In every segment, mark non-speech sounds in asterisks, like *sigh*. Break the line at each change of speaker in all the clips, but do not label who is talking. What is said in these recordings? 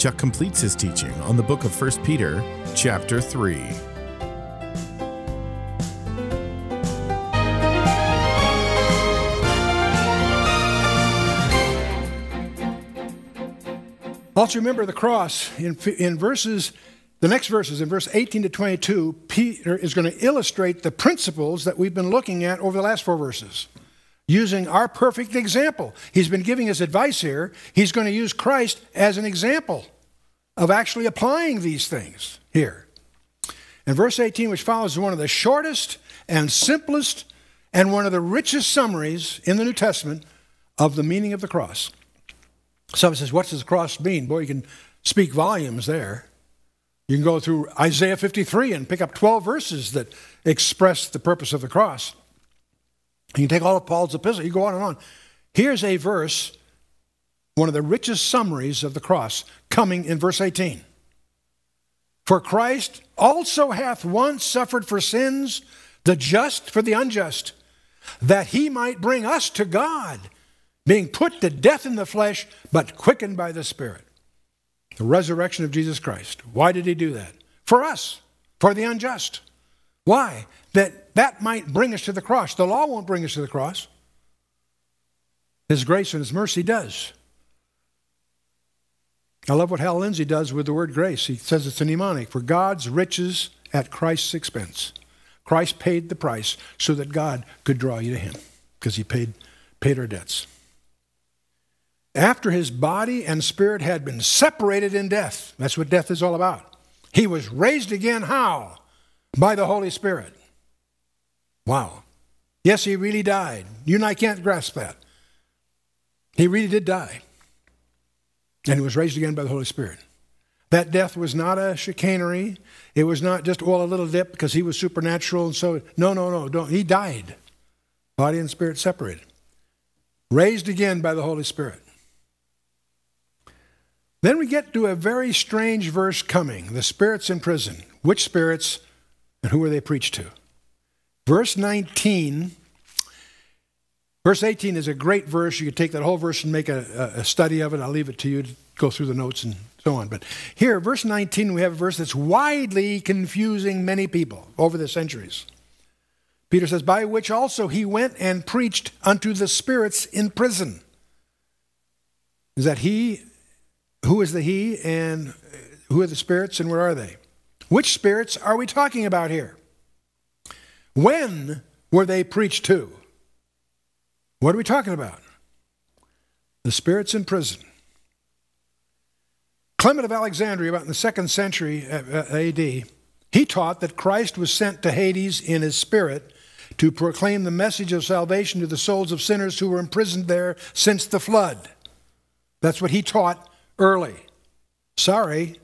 Chuck completes his teaching on the book of 1 Peter, chapter 3.
Also, remember the cross in, in verses, the next verses, in verse 18 to 22, Peter is going to illustrate the principles that we've been looking at over the last four verses using our perfect example. He's been giving us advice here. He's going to use Christ as an example of actually applying these things here. And verse 18, which follows, is one of the shortest and simplest and one of the richest summaries in the New Testament of the meaning of the cross. Someone says, What does the cross mean? Boy, you can speak volumes there. You can go through Isaiah 53 and pick up 12 verses that express the purpose of the cross. You take all of Paul's epistles, you go on and on. Here's a verse, one of the richest summaries of the cross, coming in verse 18. For Christ also hath once suffered for sins, the just for the unjust, that he might bring us to God being put to death in the flesh, but quickened by the Spirit. The resurrection of Jesus Christ. Why did he do that? For us, for the unjust. Why? That that might bring us to the cross. The law won't bring us to the cross. His grace and his mercy does. I love what Hal Lindsey does with the word grace. He says it's a mnemonic for God's riches at Christ's expense. Christ paid the price so that God could draw you to him because he paid, paid our debts after his body and spirit had been separated in death. That's what death is all about. He was raised again how? By the Holy Spirit. Wow. Yes, he really died. You and I can't grasp that. He really did die. And he was raised again by the Holy Spirit. That death was not a chicanery. It was not just, well, a little dip because he was supernatural and so. No, no, no. Don't. He died. Body and spirit separated. Raised again by the Holy Spirit. Then we get to a very strange verse coming the spirits in prison. Which spirits and who are they preached to? Verse 19. Verse 18 is a great verse. You could take that whole verse and make a, a study of it. I'll leave it to you to go through the notes and so on. But here, verse 19, we have a verse that's widely confusing many people over the centuries. Peter says, By which also he went and preached unto the spirits in prison. Is that he who is the he and who are the spirits and where are they? Which spirits are we talking about here? When were they preached to? What are we talking about? The spirits in prison. Clement of Alexandria, about in the second century uh, uh, AD, he taught that Christ was sent to Hades in his spirit to proclaim the message of salvation to the souls of sinners who were imprisoned there since the flood. That's what he taught early. Sorry,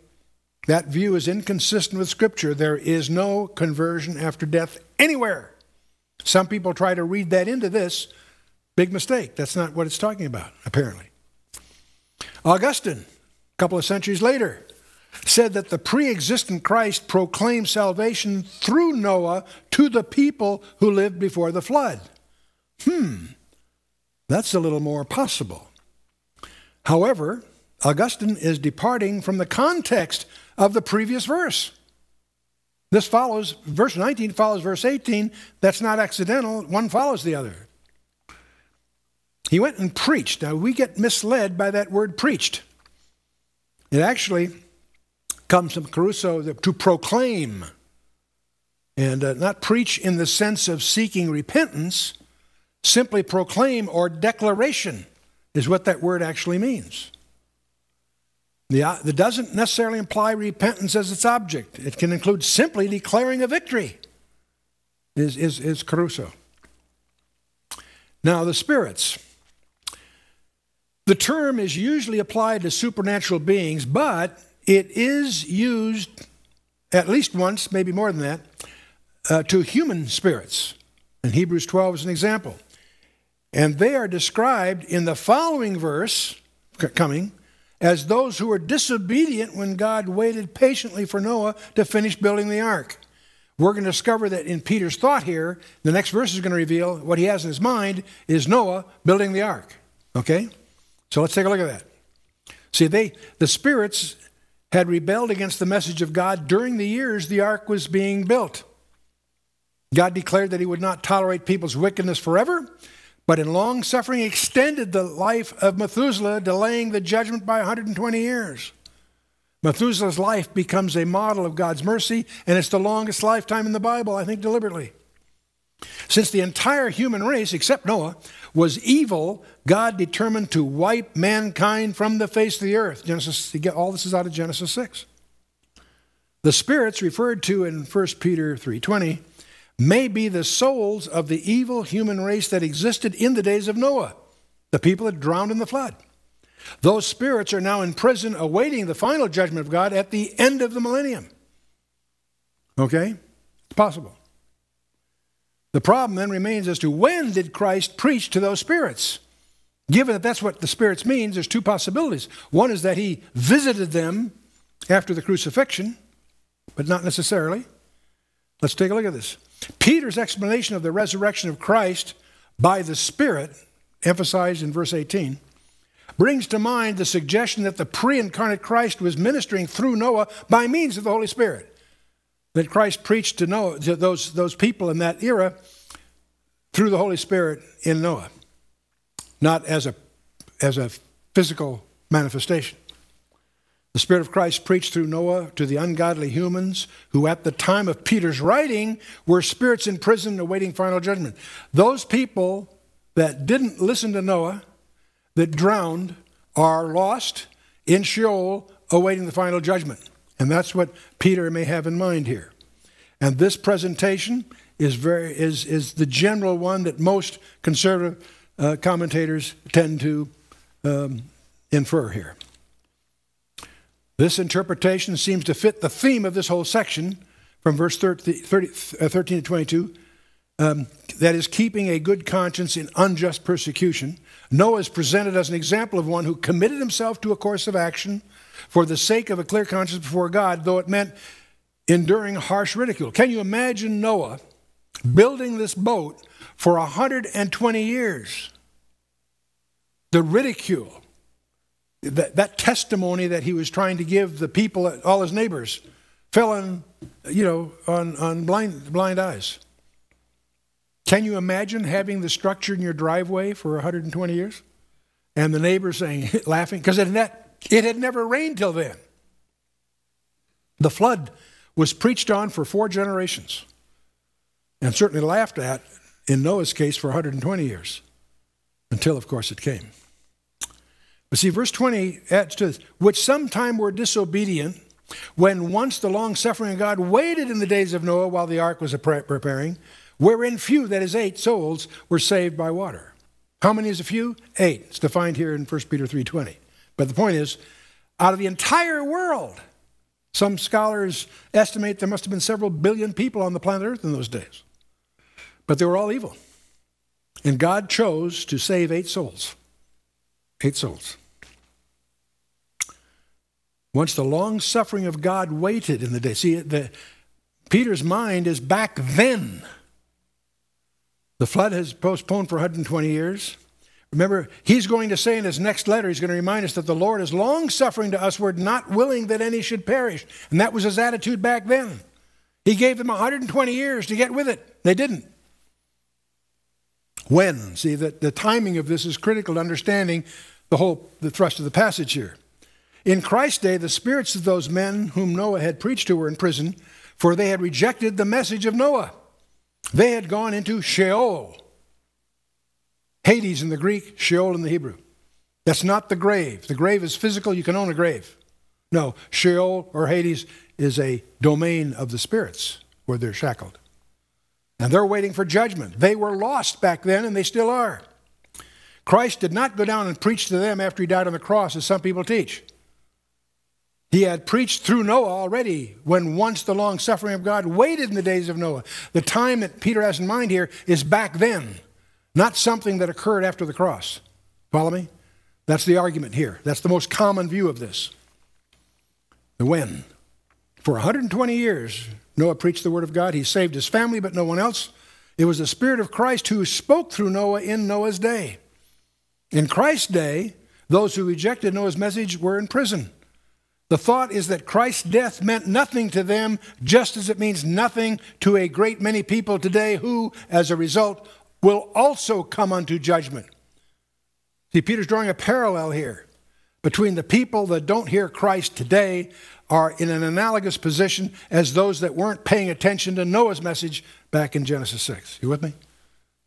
that view is inconsistent with Scripture. There is no conversion after death anywhere. Some people try to read that into this. Big mistake. That's not what it's talking about, apparently. Augustine, a couple of centuries later, said that the pre existent Christ proclaimed salvation through Noah to the people who lived before the flood. Hmm, that's a little more possible. However, Augustine is departing from the context of the previous verse. This follows, verse 19 follows verse 18. That's not accidental. One follows the other. He went and preached. Now, we get misled by that word preached. It actually comes from kerusso, to proclaim, and uh, not preach in the sense of seeking repentance, simply proclaim or declaration is what that word actually means. Uh, that doesn't necessarily imply repentance as its object. It can include simply declaring a victory, is, is, is kerusso. Now, the spirits. The term is usually applied to supernatural beings, but it is used at least once, maybe more than that, uh, to human spirits. And Hebrews 12 is an example. And they are described in the following verse coming as those who were disobedient when God waited patiently for Noah to finish building the ark. We're going to discover that in Peter's thought here, the next verse is going to reveal what he has in his mind is Noah building the ark. Okay? So let's take a look at that. See, they the spirits had rebelled against the message of God during the years the ark was being built. God declared that he would not tolerate people's wickedness forever, but in long suffering extended the life of Methuselah, delaying the judgment by 120 years. Methuselah's life becomes a model of God's mercy, and it's the longest lifetime in the Bible, I think deliberately. Since the entire human race, except Noah, was evil, God determined to wipe mankind from the face of the earth. Genesis, all this is out of Genesis 6. The spirits referred to in 1 Peter 3:20 may be the souls of the evil human race that existed in the days of Noah, the people that drowned in the flood. Those spirits are now in prison awaiting the final judgment of God at the end of the millennium. Okay? It's possible. The problem then remains as to when did Christ preach to those spirits? Given that that's what the spirits means, there's two possibilities. One is that he visited them after the crucifixion, but not necessarily. Let's take a look at this. Peter's explanation of the resurrection of Christ by the Spirit, emphasized in verse 18, brings to mind the suggestion that the pre incarnate Christ was ministering through Noah by means of the Holy Spirit. That Christ preached to Noah, to those, those people in that era through the Holy Spirit in Noah, not as a, as a physical manifestation. The Spirit of Christ preached through Noah to the ungodly humans who, at the time of Peter's writing, were spirits in prison awaiting final judgment. Those people that didn't listen to Noah that drowned are lost in Sheol awaiting the final judgment. And that's what Peter may have in mind here. And this presentation is, very, is, is the general one that most conservative uh, commentators tend to um, infer here. This interpretation seems to fit the theme of this whole section from verse 30, 30, uh, 13 to 22 um, that is, keeping a good conscience in unjust persecution. Noah is presented as an example of one who committed himself to a course of action for the sake of a clear conscience before God, though it meant enduring harsh ridicule. Can you imagine Noah building this boat for 120 years? The ridicule, that, that testimony that he was trying to give the people, all his neighbors, fell on, you know, on, on blind, blind eyes. Can you imagine having the structure in your driveway for 120 years? And the neighbors saying, *laughs* laughing, because it, it had never rained till then. The flood was preached on for four generations and certainly laughed at, in Noah's case, for 120 years, until, of course, it came. But see, verse 20 adds to this, which sometime were disobedient, when once the long suffering of God waited in the days of Noah while the ark was preparing, wherein few, that is eight souls, were saved by water. How many is a few? Eight. It's defined here in 1 Peter 3.20. But the point is, out of the entire world, some scholars estimate there must have been several billion people on the planet Earth in those days. But they were all evil. And God chose to save eight souls. Eight souls. Once the long suffering of God waited in the day. See, the, Peter's mind is back then. The flood has postponed for 120 years. Remember, he's going to say in his next letter, he's going to remind us that the Lord is long suffering to us. We're not willing that any should perish. And that was his attitude back then. He gave them 120 years to get with it. They didn't. When? See, that the timing of this is critical to understanding the whole the thrust of the passage here. In Christ's day, the spirits of those men whom Noah had preached to were in prison, for they had rejected the message of Noah. They had gone into Sheol. Hades in the Greek, Sheol in the Hebrew. That's not the grave. The grave is physical, you can own a grave. No, Sheol or Hades is a domain of the spirits where they're shackled. And they're waiting for judgment. They were lost back then, and they still are. Christ did not go down and preach to them after he died on the cross, as some people teach. He had preached through Noah already when once the long suffering of God waited in the days of Noah. The time that Peter has in mind here is back then, not something that occurred after the cross. Follow me? That's the argument here. That's the most common view of this. The when. For 120 years, Noah preached the word of God. He saved his family, but no one else. It was the Spirit of Christ who spoke through Noah in Noah's day. In Christ's day, those who rejected Noah's message were in prison. The thought is that Christ's death meant nothing to them, just as it means nothing to a great many people today who, as a result, will also come unto judgment. See, Peter's drawing a parallel here between the people that don't hear Christ today are in an analogous position as those that weren't paying attention to Noah's message back in Genesis 6. You with me?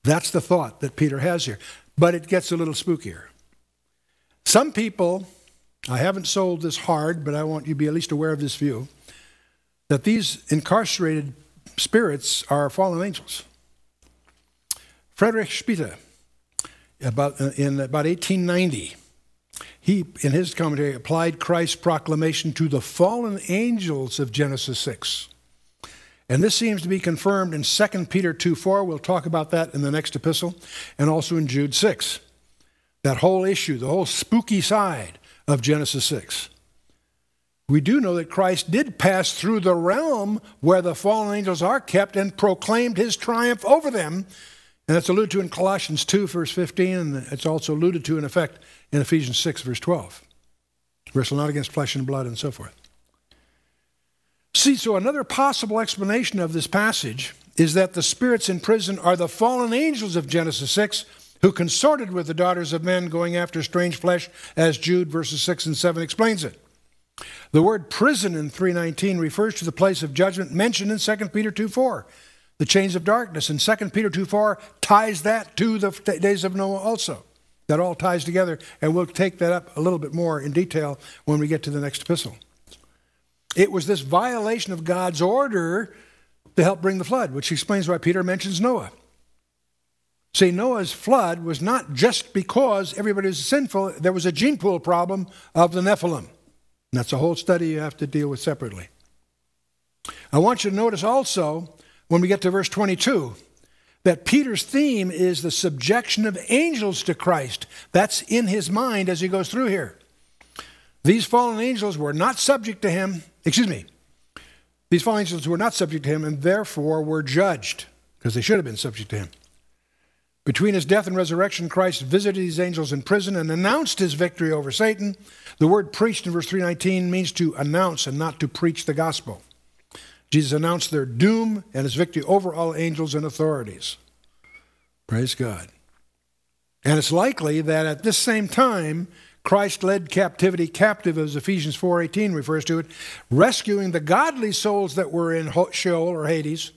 That's the thought that Peter has here. But it gets a little spookier. Some people I haven't sold this hard, but I want you to be at least aware of this view that these incarcerated spirits are fallen angels. Friedrich Spitta, about, uh, in about 1890, he, in his commentary, applied Christ's proclamation to the fallen angels of Genesis 6. And this seems to be confirmed in 2 Peter 2 4. We'll talk about that in the next epistle, and also in Jude 6. That whole issue, the whole spooky side of Genesis 6. We do know that Christ did pass through the realm where the fallen angels are kept and proclaimed his triumph over them. And that's alluded to in Colossians 2, verse 15, and it's also alluded to in effect in Ephesians 6, verse 12. Wrestle not against flesh and blood and so forth. See, so another possible explanation of this passage is that the spirits in prison are the fallen angels of Genesis 6 who consorted with the daughters of men going after strange flesh, as Jude verses 6 and 7 explains it. The word prison in 319 refers to the place of judgment mentioned in 2 Peter 2 4. The chains of darkness And 2 Peter 2 4 ties that to the days of Noah also. That all ties together, and we'll take that up a little bit more in detail when we get to the next epistle. It was this violation of God's order to help bring the flood, which explains why Peter mentions Noah. See, Noah's flood was not just because everybody was sinful, there was a gene pool problem of the Nephilim. And that's a whole study you have to deal with separately. I want you to notice also, when we get to verse 22, that Peter's theme is the subjection of angels to Christ. That's in his mind as he goes through here. These fallen angels were not subject to him, excuse me, these fallen angels were not subject to him and therefore were judged because they should have been subject to him. Between his death and resurrection, Christ visited these angels in prison and announced his victory over Satan. The word preached in verse 319 means to announce and not to preach the gospel. Jesus announced their doom and his victory over all angels and authorities. Praise God. And it's likely that at this same time, Christ led captivity captive, as Ephesians 4.18 refers to it, rescuing the godly souls that were in Sheol or Hades,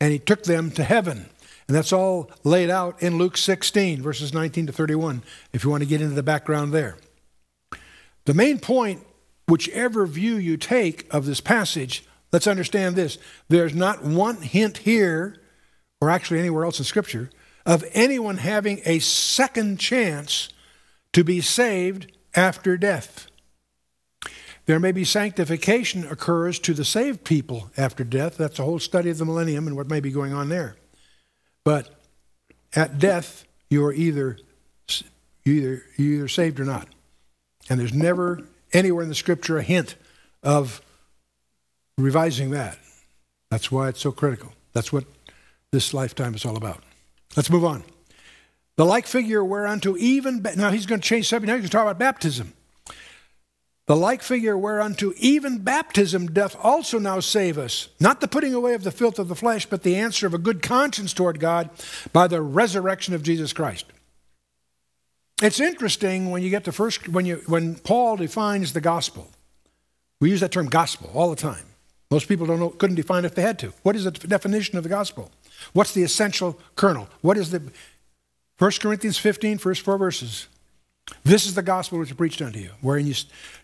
and he took them to heaven. And that's all laid out in Luke 16, verses 19 to 31, if you want to get into the background there. The main point, whichever view you take of this passage, let's understand this. There's not one hint here, or actually anywhere else in Scripture, of anyone having a second chance to be saved after death. There may be sanctification occurs to the saved people after death. That's a whole study of the millennium and what may be going on there. But at death, you are either you either you either saved or not. And there's never anywhere in the scripture a hint of revising that. That's why it's so critical. That's what this lifetime is all about. Let's move on. The like figure whereunto even now he's going to change subject. Now he's going to talk about baptism. The like figure whereunto even baptism doth also now save us, not the putting away of the filth of the flesh, but the answer of a good conscience toward God by the resurrection of Jesus Christ. It's interesting when you get to first when you when Paul defines the gospel. We use that term gospel all the time. Most people don't know, couldn't define if they had to. What is the definition of the gospel? What's the essential kernel? What is the 1 Corinthians 15, first four verses? This is the gospel which I preached unto you, wherein you,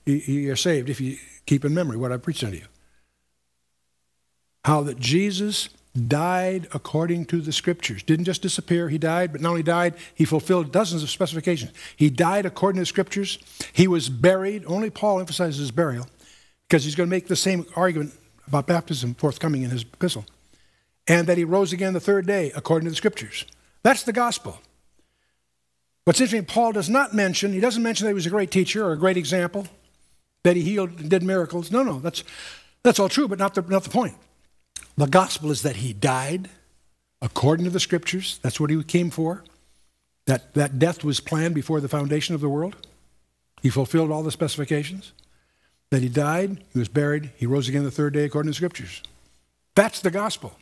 you are saved if you keep in memory what I preached unto you. How that Jesus died according to the scriptures. Didn't just disappear, he died, but not only died, he fulfilled dozens of specifications. He died according to the scriptures. He was buried, only Paul emphasizes his burial, because he's going to make the same argument about baptism forthcoming in his epistle. And that he rose again the third day, according to the scriptures. That's the gospel. What's interesting, Paul does not mention, he doesn't mention that he was a great teacher or a great example, that he healed and did miracles. No, no, that's, that's all true, but not the, not the point. The gospel is that he died according to the scriptures. That's what he came for. That, that death was planned before the foundation of the world. He fulfilled all the specifications. That he died, he was buried, he rose again the third day according to the scriptures. That's the gospel.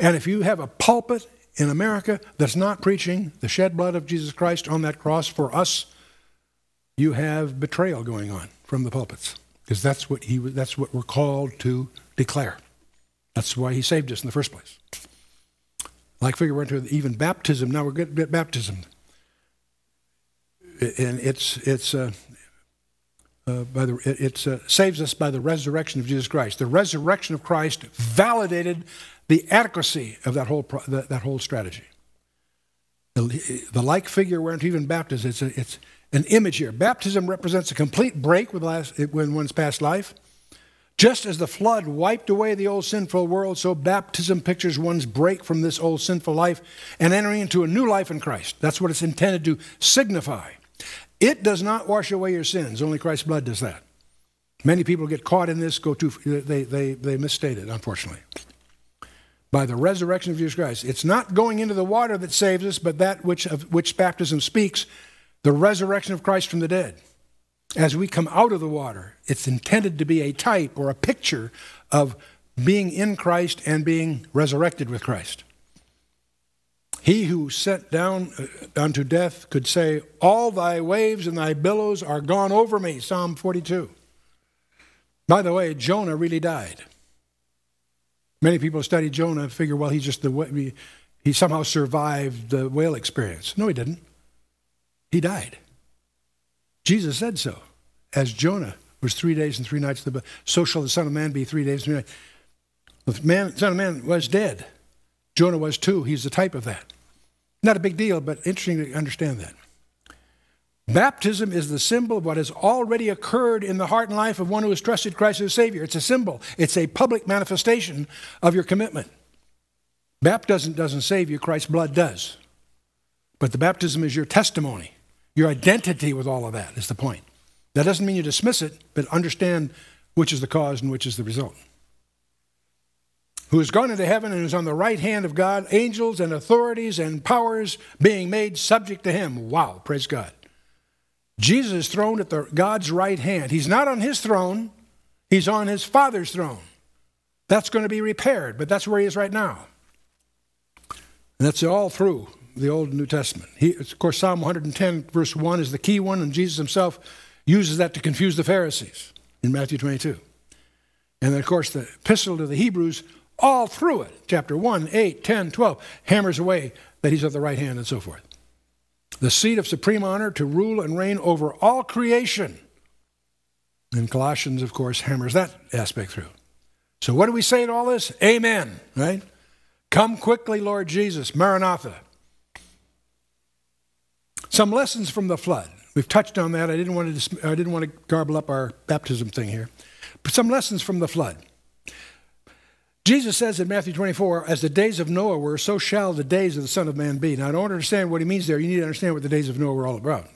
And if you have a pulpit in America that's not preaching the shed blood of Jesus Christ on that cross for us, you have betrayal going on from the pulpits because that's what he that's what we're called to declare. That's why he saved us in the first place. Like figure we're into even baptism. Now we're getting at baptism, and it's it's uh, uh, by the it uh, saves us by the resurrection of Jesus Christ. The resurrection of Christ validated the adequacy of that whole, that, that whole strategy. The, the, like figure weren't even baptism, it's, a, it's an image here. Baptism represents a complete break with last, when one's past life. Just as the flood wiped away the old sinful world, so baptism pictures one's break from this old sinful life and entering into a new life in Christ. That's what it's intended to signify. It does not wash away your sins, only Christ's blood does that. Many people get caught in this, go too, they, they, they misstate it, unfortunately by the resurrection of Jesus Christ. It's not going into the water that saves us, but that which of which baptism speaks, the resurrection of Christ from the dead. As we come out of the water, it's intended to be a type or a picture of being in Christ and being resurrected with Christ. He who sent down uh, unto death could say, All thy waves and thy billows are gone over me, Psalm 42. By the way, Jonah really died. Many people study Jonah and figure, well, he's just the he somehow survived the whale experience. No, he didn't. He died. Jesus said so. As Jonah was three days and three nights, so shall the Son of Man be three days and three nights. The man, Son of Man was dead. Jonah was too. He's the type of that. Not a big deal, but interesting to understand that. Baptism is the symbol of what has already occurred in the heart and life of one who has trusted Christ as a Savior. It's a symbol, it's a public manifestation of your commitment. Baptism doesn't save you, Christ's blood does. But the baptism is your testimony, your identity with all of that is the point. That doesn't mean you dismiss it, but understand which is the cause and which is the result. Who has gone into heaven and is on the right hand of God, angels and authorities and powers being made subject to him. Wow, praise God. Jesus is throned at the, God's right hand. He's not on his throne, he's on his Father's throne. That's going to be repaired, but that's where he is right now. And that's all through the Old and New Testament. He, of course, Psalm 110, verse 1 is the key one, and Jesus himself uses that to confuse the Pharisees in Matthew 22. And then, of course, the epistle to the Hebrews, all through it, chapter 1, 8, 10, 12, hammers away that he's at the right hand and so forth the seat of supreme honor to rule and reign over all creation. And Colossians, of course, hammers that aspect through. So, what do we say to all this? Amen, right? Come quickly, Lord Jesus, Maranatha. Some lessons from the flood. We've touched on that. I didn't want to, I didn't want to garble up our baptism thing here. But some lessons from the flood. Jesus says in Matthew 24, as the days of Noah were, so shall the days of the Son of Man be. Now, in order to understand what he means there, you need to understand what the days of Noah were all about.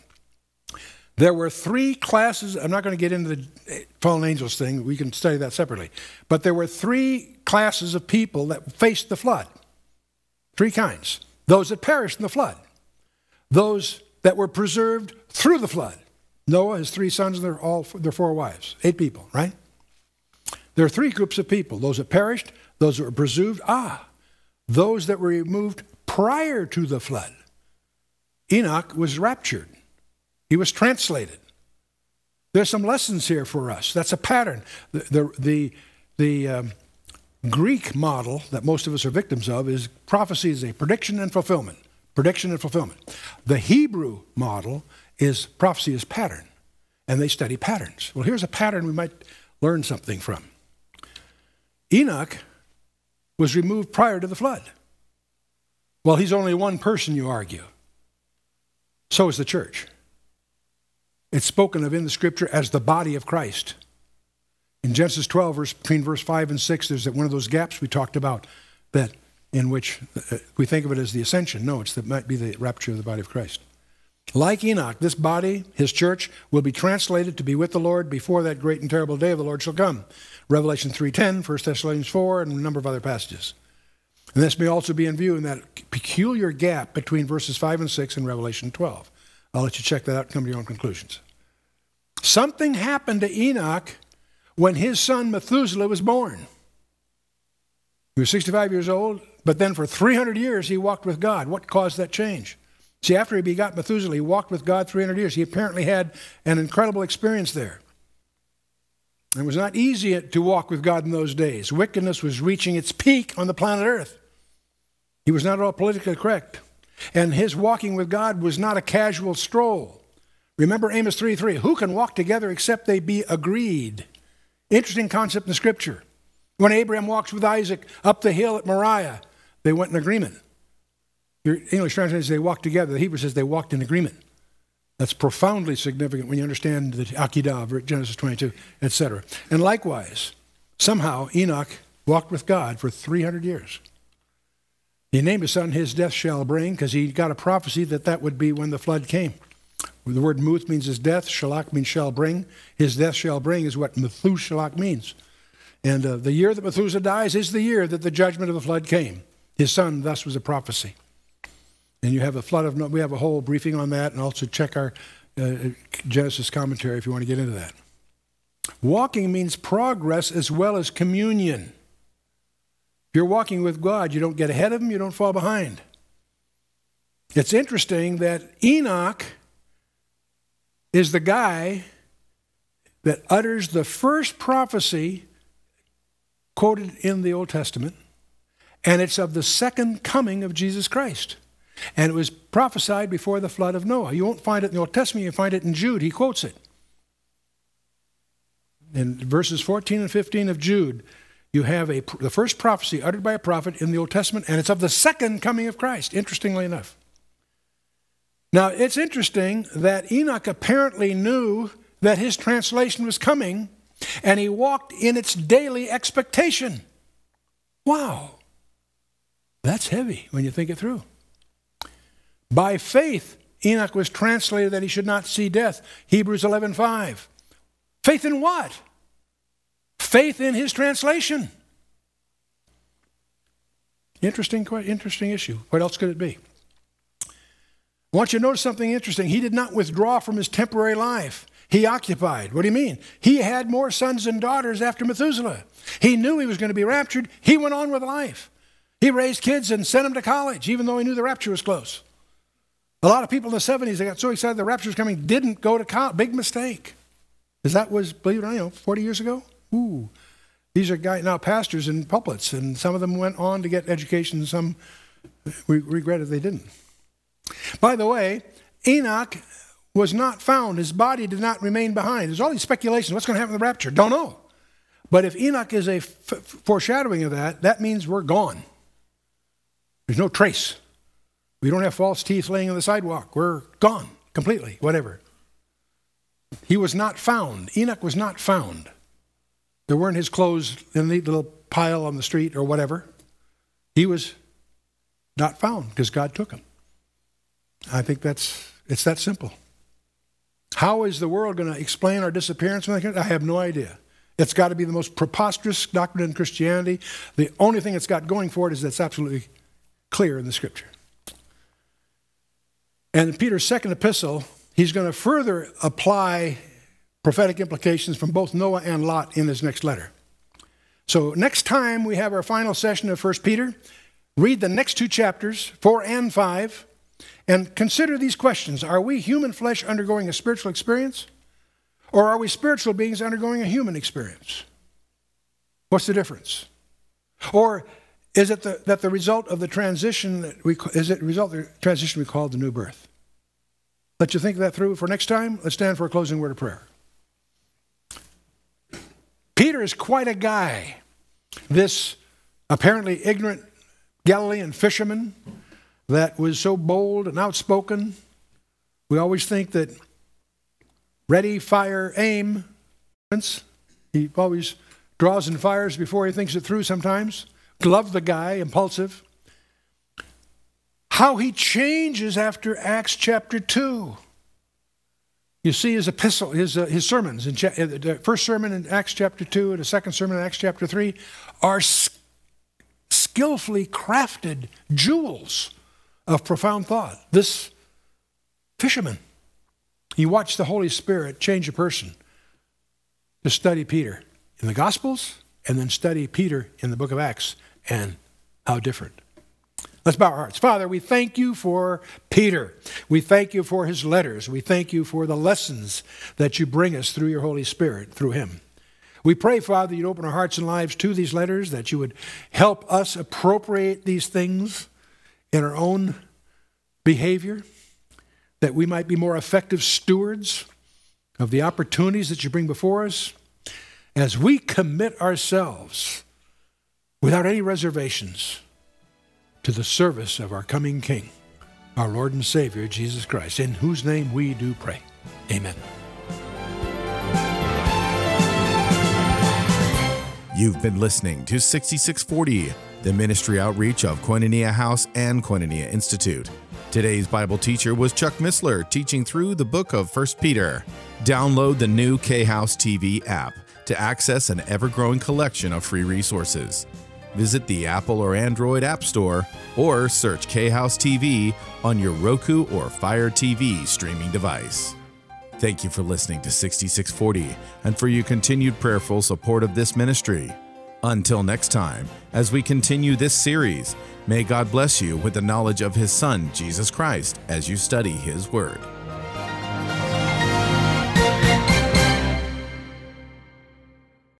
There were three classes. I'm not going to get into the eh, fallen angels thing. We can study that separately. But there were three classes of people that faced the flood. Three kinds. Those that perished in the flood. Those that were preserved through the flood. Noah, his three sons, and their, all, their four wives. Eight people, right? There are three groups of people those that perished, those that were preserved, ah, those that were removed prior to the flood. Enoch was raptured, he was translated. There's some lessons here for us. That's a pattern. The, the, the, the um, Greek model that most of us are victims of is prophecy is a prediction and fulfillment. Prediction and fulfillment. The Hebrew model is prophecy is pattern, and they study patterns. Well, here's a pattern we might learn something from. Enoch was removed prior to the flood. Well, he's only one person, you argue. So is the church. It's spoken of in the scripture as the body of Christ. In Genesis 12, verse, between verse 5 and 6, there's that one of those gaps we talked about that in which uh, we think of it as the ascension. No, it's that might be the rapture of the body of Christ. Like Enoch, this body, his church, will be translated to be with the Lord before that great and terrible day of the Lord shall come. Revelation 3.10, 1 Thessalonians 4, and a number of other passages. And this may also be in view in that peculiar gap between verses 5 and 6 in Revelation 12. I'll let you check that out and come to your own conclusions. Something happened to Enoch when his son Methuselah was born. He was 65 years old, but then for 300 years he walked with God. What caused that change? See, after he begot Methuselah, he walked with God 300 years. He apparently had an incredible experience there. It was not easy to walk with God in those days. Wickedness was reaching its peak on the planet Earth. He was not at all politically correct. And his walking with God was not a casual stroll. Remember Amos 3 3 Who can walk together except they be agreed? Interesting concept in Scripture. When Abraham walks with Isaac up the hill at Moriah, they went in agreement. Your English translation says they walked together. The Hebrew says they walked in agreement. That's profoundly significant when you understand the Akedah, Genesis 22, etc. And likewise, somehow Enoch walked with God for 300 years. He named his son His Death Shall Bring because he got a prophecy that that would be when the flood came. The word Muth means his death, Shalak means shall bring. His death shall bring is what Methuselah means. And uh, the year that Methuselah dies is the year that the judgment of the flood came. His son thus was a prophecy. And you have a flood of, we have a whole briefing on that, and also check our uh, Genesis commentary if you want to get into that. Walking means progress as well as communion. If you're walking with God, you don't get ahead of Him, you don't fall behind. It's interesting that Enoch is the guy that utters the first prophecy quoted in the Old Testament, and it's of the second coming of Jesus Christ. And it was prophesied before the flood of Noah. You won't find it in the Old Testament, you find it in Jude. He quotes it. In verses 14 and 15 of Jude, you have a, the first prophecy uttered by a prophet in the Old Testament, and it's of the second coming of Christ, interestingly enough. Now, it's interesting that Enoch apparently knew that his translation was coming, and he walked in its daily expectation. Wow. That's heavy when you think it through. By faith, Enoch was translated that he should not see death. Hebrews 11:5. Faith in what? Faith in his translation. Interesting, quite interesting issue. What else could it be? I want you to notice something interesting. He did not withdraw from his temporary life. He occupied. What do you mean? He had more sons and daughters after Methuselah. He knew he was going to be raptured. He went on with life. He raised kids and sent them to college, even though he knew the rapture was close. A lot of people in the 70s, they got so excited the rapture was coming, didn't go to college. Big mistake. Because that was, believe it or not, you know, 40 years ago? Ooh. These are guys, now pastors and pulpits, and some of them went on to get education, and some we regretted they didn't. By the way, Enoch was not found. His body did not remain behind. There's all these speculations. What's going to happen in the rapture? Don't know. But if Enoch is a f- foreshadowing of that, that means we're gone. There's no trace. We don't have false teeth laying on the sidewalk. We're gone completely, whatever. He was not found. Enoch was not found. There weren't his clothes in the little pile on the street or whatever. He was not found because God took him. I think that's it's that simple. How is the world going to explain our disappearance? I have no idea. It's got to be the most preposterous doctrine in Christianity. The only thing it's got going for it is that's absolutely clear in the Scripture. And Peter's second epistle, he's going to further apply prophetic implications from both Noah and Lot in his next letter. So next time we have our final session of 1 Peter, read the next two chapters, 4 and 5, and consider these questions. Are we human flesh undergoing a spiritual experience? Or are we spiritual beings undergoing a human experience? What's the difference? Or is it the, that the result of the transition that we is it result the transition we call the new birth? Let you think that through for next time. Let's stand for a closing word of prayer. Peter is quite a guy. This apparently ignorant Galilean fisherman that was so bold and outspoken. We always think that ready, fire, aim, He always draws and fires before he thinks it through sometimes. Love the guy, impulsive. How he changes after Acts chapter 2. You see his epistle, his, uh, his sermons, in cha- uh, the first sermon in Acts chapter 2 and the second sermon in Acts chapter 3 are s- skillfully crafted jewels of profound thought. This fisherman, he watched the Holy Spirit change a person to study Peter in the Gospels and then study Peter in the book of Acts and how different. Let's bow our hearts. Father, we thank you for Peter. We thank you for his letters. We thank you for the lessons that you bring us through your Holy Spirit, through him. We pray, Father, you'd open our hearts and lives to these letters, that you would help us appropriate these things in our own behavior, that we might be more effective stewards of the opportunities that you bring before us as we commit ourselves without any reservations to the service of our coming King, our Lord and Savior, Jesus Christ, in whose name we do pray. Amen.
You've been listening to 6640, the ministry outreach of Koinonia House and Koinonia Institute. Today's Bible teacher was Chuck Missler, teaching through the book of 1 Peter. Download the new K House TV app to access an ever growing collection of free resources. Visit the Apple or Android App Store or search K House TV on your Roku or Fire TV streaming device. Thank you for listening to 6640 and for your continued prayerful support of this ministry. Until next time, as we continue this series, may God bless you with the knowledge of His Son, Jesus Christ, as you study His Word.